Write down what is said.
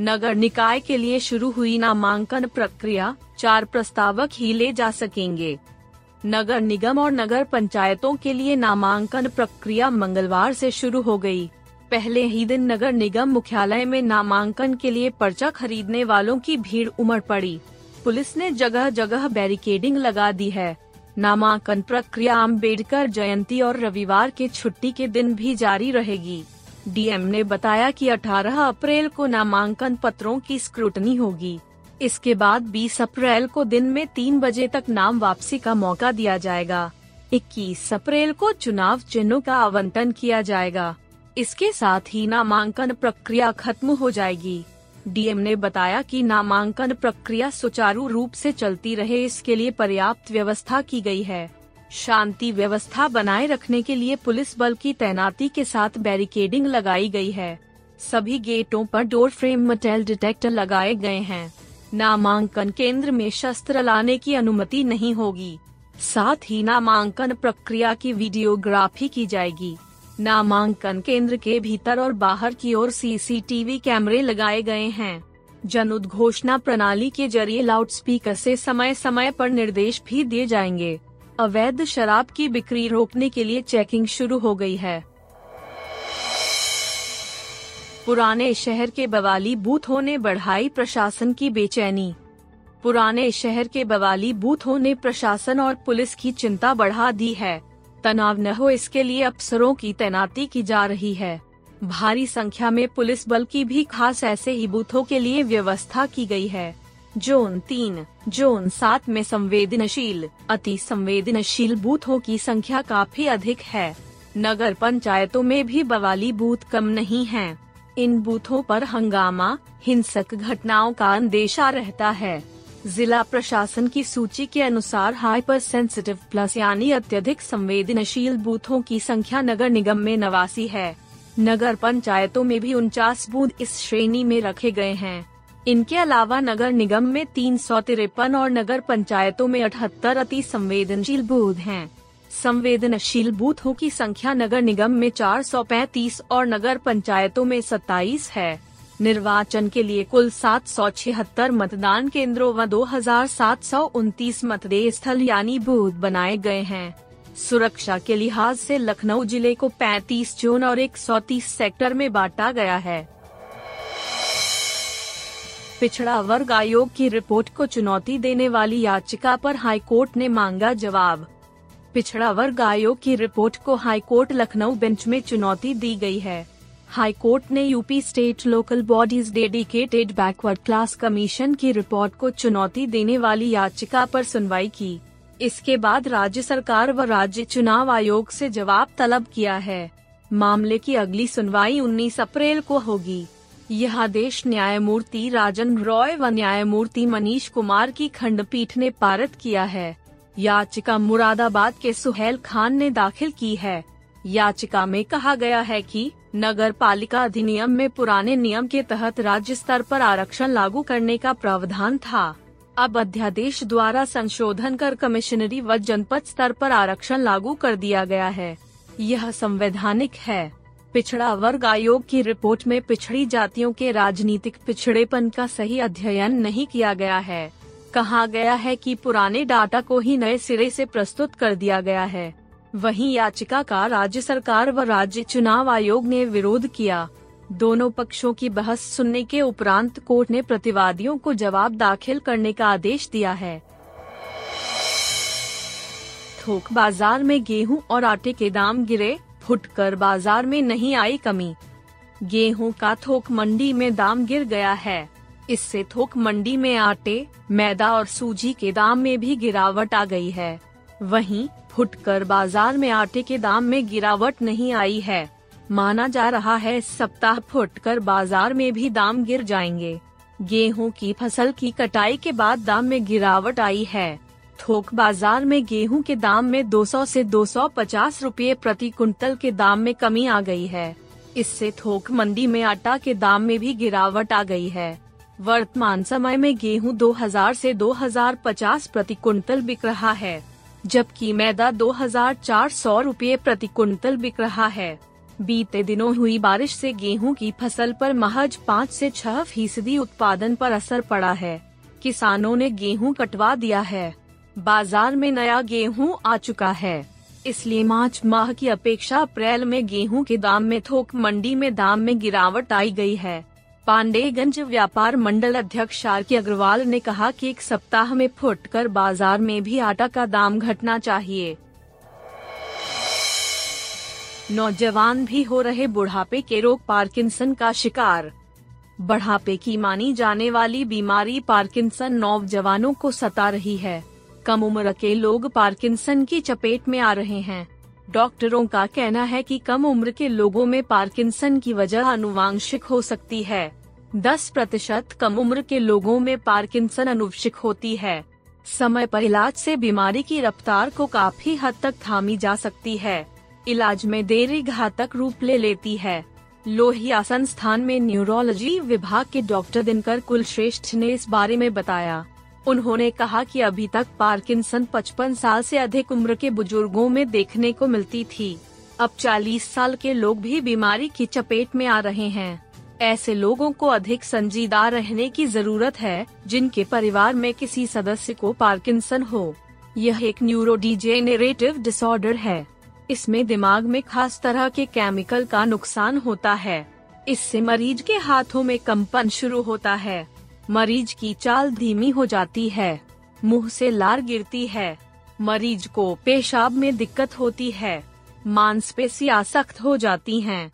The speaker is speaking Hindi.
नगर निकाय के लिए शुरू हुई नामांकन प्रक्रिया चार प्रस्तावक ही ले जा सकेंगे। नगर निगम और नगर पंचायतों के लिए नामांकन प्रक्रिया मंगलवार से शुरू हो गई। पहले ही दिन नगर निगम मुख्यालय में नामांकन के लिए पर्चा खरीदने वालों की भीड़ उमड़ पड़ी। पुलिस ने जगह जगह बैरिकेडिंग लगा दी है। नामांकन प्रक्रिया अंबेडकर जयंती और रविवार के छुट्टी के दिन भी जारी रहेगी। डीएम ने बताया कि 18 अप्रैल को नामांकन पत्रों की स्क्रूटनी होगी। इसके बाद 20 अप्रैल को दिन में तीन बजे तक नाम वापसी का मौका दिया जाएगा। 21 अप्रैल को चुनाव चिन्हों का आवंटन किया जाएगा। इसके साथ ही नामांकन प्रक्रिया खत्म हो जाएगी। डीएम ने बताया कि नामांकन प्रक्रिया सुचारू रूप से चलती रहे, इसके लिए पर्याप्त व्यवस्था की गई है। शांति व्यवस्था बनाए रखने के लिए पुलिस बल की तैनाती के साथ बैरिकेडिंग लगाई गई है। सभी गेटों पर डोर फ्रेम मटेल डिटेक्टर लगाए गए हैं। नामांकन केंद्र में शस्त्र लाने की अनुमति नहीं होगी। साथ ही नामांकन प्रक्रिया की वीडियोग्राफी की जाएगी। नामांकन केंद्र के भीतर और बाहर की ओर सीसीटीवी कैमरे लगाए गए हैं। जन उद्घोषणा प्रणाली के ज़रिए लाउडस्पीकर से समय समय पर निर्देश भी दिए जाएँगे। अवैध शराब की बिक्री रोकने के लिए चेकिंग शुरू हो गई है। पुराने शहर के बवाली बूथों ने बढ़ाई प्रशासन की बेचैनी। पुराने शहर के बवाली बूथों ने प्रशासन और पुलिस की चिंता बढ़ा दी है। तनाव न हो इसके लिए अफसरों की तैनाती की जा रही है। भारी संख्या में पुलिस बल की भी खास ऐसे ही बूथों के लिए व्यवस्था की गई है। जोन तीन, जोन सात में संवेदनशील, अति संवेदनशील बूथों की संख्या काफ़ी अधिक है। नगर पंचायतों में भी बवाली बूथ कम नहीं है। इन बूथों पर हंगामा, हिंसक घटनाओं का अंदेशा रहता है। जिला प्रशासन की सूची के अनुसार हाइपर सेंसिटिव प्लस यानी अत्यधिक संवेदनशील बूथों की संख्या नगर निगम में नवासी है। नगर पंचायतों में भी उनचास बूथ इस श्रेणी में रखे गए हैं। इनके अलावा नगर निगम में तीन सौ तिरपन और नगर पंचायतों में अठहत्तर अति संवेदनशील बूथ हैं। संवेदनशील बूथों की संख्या नगर निगम में 435 और नगर पंचायतों में 27 है। निर्वाचन के लिए कुल सात सौ छिहत्तर मतदान केंद्रों व दो हज़ार सात सौ उनतीस मतदेय स्थल यानी बूथ बनाए गए हैं। सुरक्षा के लिहाज से लखनऊ ज़िले को 35 जोन और 130 सेक्टर में बांटा गया है। पिछड़ा वर्ग आयोग की रिपोर्ट को चुनौती देने वाली याचिका पर हाईकोर्ट ने मांगा जवाब। पिछड़ा वर्ग आयोग की रिपोर्ट को हाईकोर्ट लखनऊ बेंच में चुनौती दी गई है। हाईकोर्ट ने UP state local bodies dedicated backward class commission की रिपोर्ट को चुनौती देने वाली याचिका पर सुनवाई की। इसके बाद राज्य सरकार व राज्य चुनाव आयोग से जवाब तलब किया है। मामले की अगली सुनवाई 19 अप्रैल को होगी। यह आदेश न्यायमूर्ति राजन रॉय व न्यायमूर्ति मनीष कुमार की खंडपीठ ने पारित किया है। याचिका मुरादाबाद के सुहेल खान ने दाखिल की है। याचिका में कहा गया है कि नगर पालिका अधिनियम में पुराने नियम के तहत राज्य स्तर पर आरक्षण लागू करने का प्रावधान था। अब अध्यादेश द्वारा संशोधन कर कमिश्नरी व जनपद स्तर पर आरक्षण लागू कर दिया गया है। यह संवैधानिक है। पिछड़ा वर्ग आयोग की रिपोर्ट में पिछड़ी जातियों के राजनीतिक पिछड़ेपन का सही अध्ययन नहीं किया गया है। कहा गया है कि पुराने डाटा को ही नए सिरे से प्रस्तुत कर दिया गया है। वहीं याचिका का राज्य सरकार व राज्य चुनाव आयोग ने विरोध किया। दोनों पक्षों की बहस सुनने के उपरांत कोर्ट ने प्रतिवादियों को जवाब दाखिल करने का आदेश दिया है। थोक बाज़ार में गेहूँ और आटे के दाम गिरे फुटकर बाज़ार में नहीं आई कमी। गेहूँ का थोक मंडी में दाम गिर गया है। इससे थोक मंडी में आटे, मैदा और सूजी के दाम में भी गिरावट आ गई है। वहीं फुटकर बाज़ार में आटे के दाम में गिरावट नहीं आई है। माना जा रहा है इस सप्ताह फुटकर बाज़ार में भी दाम गिर जाएँगे। गेहूँ की फ़सल की कटाई के बाद दाम में गिरावट आई है। थोक बाज़ार में गेहूँ के दाम में 200 से 250 रुपए प्रति कुंतल के दाम में कमी आ गई है। इससे थोक मंडी में आटा के दाम में भी गिरावट आ गई है। वर्तमान समय में गेहूँ 2000 से 2050 प्रति कुंतल बिक रहा है, जबकि मैदा 2400 रुपए प्रति कुंतल बिक रहा है। बीते दिनों हुई बारिश से गेहूँ की फ़सल पर महज पाँच से छह फ़ीसदी उत्पादन पर असर पड़ा है। किसानों ने गेहूँ कटवा दिया है। बाज़ार में नया गेहूँ आ चुका है। इसलिए मार्च माह की अपेक्षा अप्रैल में गेहूँ के दाम में थोक मंडी में दाम में गिरावट आई गई है। पांडेगंज व्यापार मंडल अध्यक्ष आर के अग्रवाल ने कहा कि एक सप्ताह में फुटकर बाज़ार में भी आटा का दाम घटना चाहिए। नौजवान भी हो रहे बुढ़ापे के रोग पार्किंसन का शिकार। बढ़ापे की मानी जाने वाली बीमारी पार्किंसन नौजवानों को सता रही है। कम उम्र के लोग पार्किंसन की चपेट में आ रहे हैं। डॉक्टरों का कहना है कि कम उम्र के लोगों में पार्किंसन की वजह अनुवांशिक हो सकती है। 10 प्रतिशत कम उम्र के लोगों में पार्किंसन अनुवंशिक होती है। समय पर इलाज से बीमारी की रफ्तार को काफ़ी हद तक थामी जा सकती है। इलाज में देरी घातक रूप ले लेती है। लोहिया संस्थान में न्यूरोलॉजी विभाग के डॉक्टर दिनकर कुलश्रेष्ठ ने इस बारे में बताया। उन्होंने कहा कि अभी तक पार्किंसन 55 साल से अधिक उम्र के बुज़ुर्गों में देखने को मिलती थी। अब 40 साल के लोग भी बीमारी की चपेट में आ रहे हैं। ऐसे लोगों को अधिक संजीदा रहने की ज़रूरत है, जिनके परिवार में किसी सदस्य को पार्किंसन हो। यह एक न्यूरो डिजेनेरेटिव डिसऑर्डर है। इसमें दिमाग में खास तरह के केमिकल का नुकसान होता है। इससे मरीज़ के हाथों में कंपन शुरू होता है। मरीज़ की चाल धीमी हो जाती है। मुँह से लार गिरती है। मरीज़ को पेशाब में दिक्कत होती है। मांसपेशियाँ सख्त हो जाती हैं।